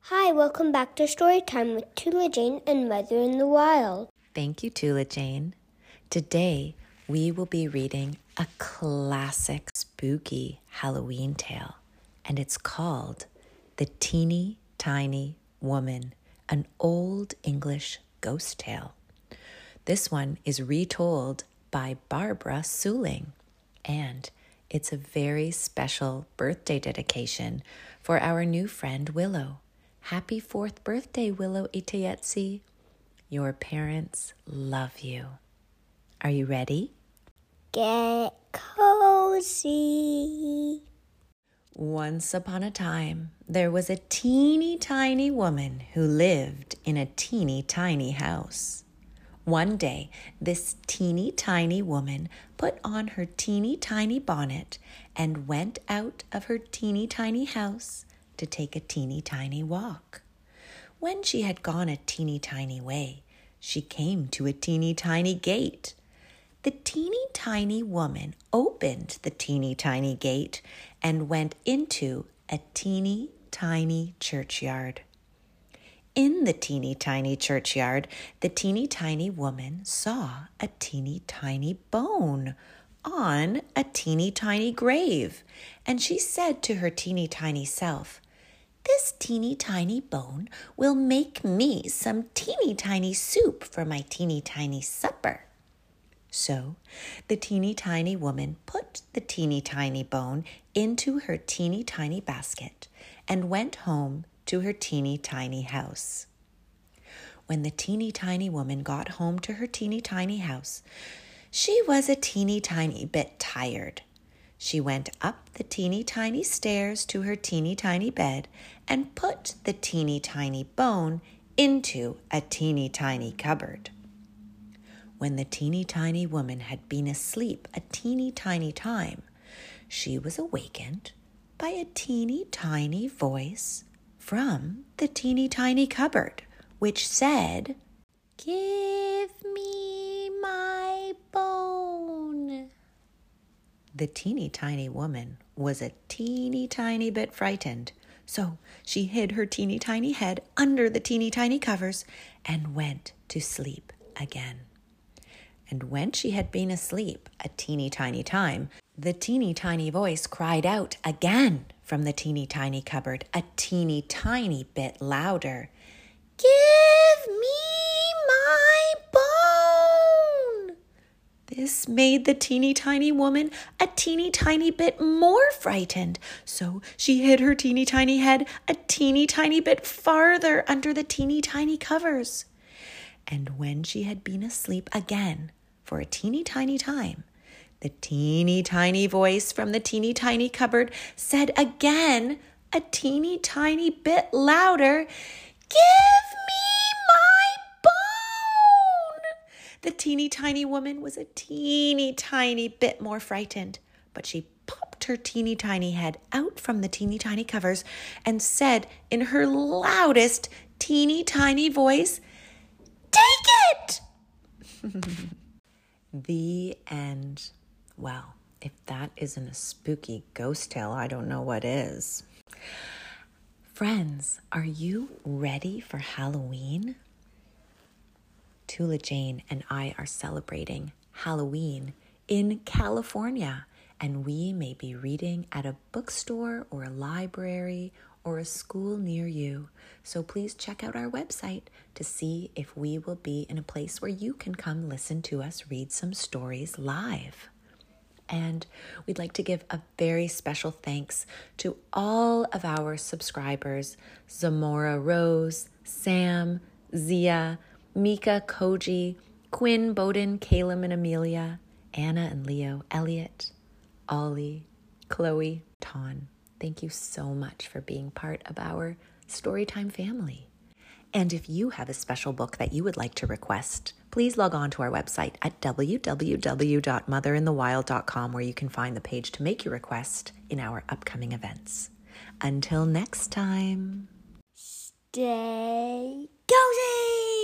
Hi, welcome back to Storytime with Tula Jane and Mother in the Wild. Thank you, Tula Jane. Today, we will be reading a classic spooky Halloween tale, and it's called The Teeny Tiny Woman, an old English ghost tale. This one is retold by Barbara Seuling, and it's a very special birthday dedication for our new friend Willow. Happy fourth birthday, Willow Itayetsi. Your parents love you. Are you ready? Get cozy. Once upon a time, there was a teeny tiny woman who lived in a teeny tiny house. One day, this teeny tiny woman put on her teeny tiny bonnet and went out of her teeny tiny house to take a teeny tiny walk. When she had gone a teeny tiny way, she came to a teeny tiny gate. The teeny tiny woman opened the teeny tiny gate and went into a teeny tiny churchyard. In the teeny tiny churchyard, the teeny tiny woman saw a teeny tiny bone on a teeny tiny grave, and she said to her teeny tiny self, This teeny tiny bone will make me some teeny tiny soup for my teeny tiny supper. So the teeny tiny woman put the teeny tiny bone into her teeny tiny basket and went home to her teeny tiny house. When the teeny tiny woman got home to her teeny tiny house, she was a teeny tiny bit tired. She went up the teeny tiny stairs to her teeny tiny bed and put the teeny tiny bone into a teeny tiny cupboard. When the teeny tiny woman had been asleep a teeny tiny time, she was awakened by a teeny tiny voice from the teeny tiny cupboard, which said, Give me my bone. The teeny tiny woman was a teeny tiny bit frightened, so she hid her teeny tiny head under the teeny tiny covers and went to sleep again. And when she had been asleep a teeny tiny time, the teeny tiny voice cried out again from the teeny tiny cupboard, a teeny tiny bit louder. Give me my bone! This made the teeny tiny woman a teeny tiny bit more frightened, so she hid her teeny tiny head a teeny tiny bit farther under the teeny tiny covers. And when she had been asleep again for a teeny tiny time, the teeny tiny voice from the teeny tiny cupboard said again, a teeny tiny bit louder, Give me my bone! The teeny tiny woman was a teeny tiny bit more frightened, but she popped her teeny tiny head out from the teeny tiny covers and said in her loudest teeny tiny voice, Take it! the end. Well, if that isn't a spooky ghost tale, I don't know what is. Friends, are you ready for Halloween? Tula Jane and I are celebrating Halloween in California, and we may be reading at a bookstore or a library or a school near you. So please check out our website to see if we will be in a place where you can come listen to us read some stories live. And we'd like to give a very special thanks to all of our subscribers Zamora Rose, Sam, Zia, Mika, Koji, Quinn, Bowden, Caleb, and Amelia, Anna and Leo, Elliot, Ollie, Chloe, Ton. Thank you so much for being part of our Storytime family. And if you have a special book that you would like to request, please log on to our website at www.motherinthewild.com where you can find the page to make your request in our upcoming events. Until next time, Stay cozy.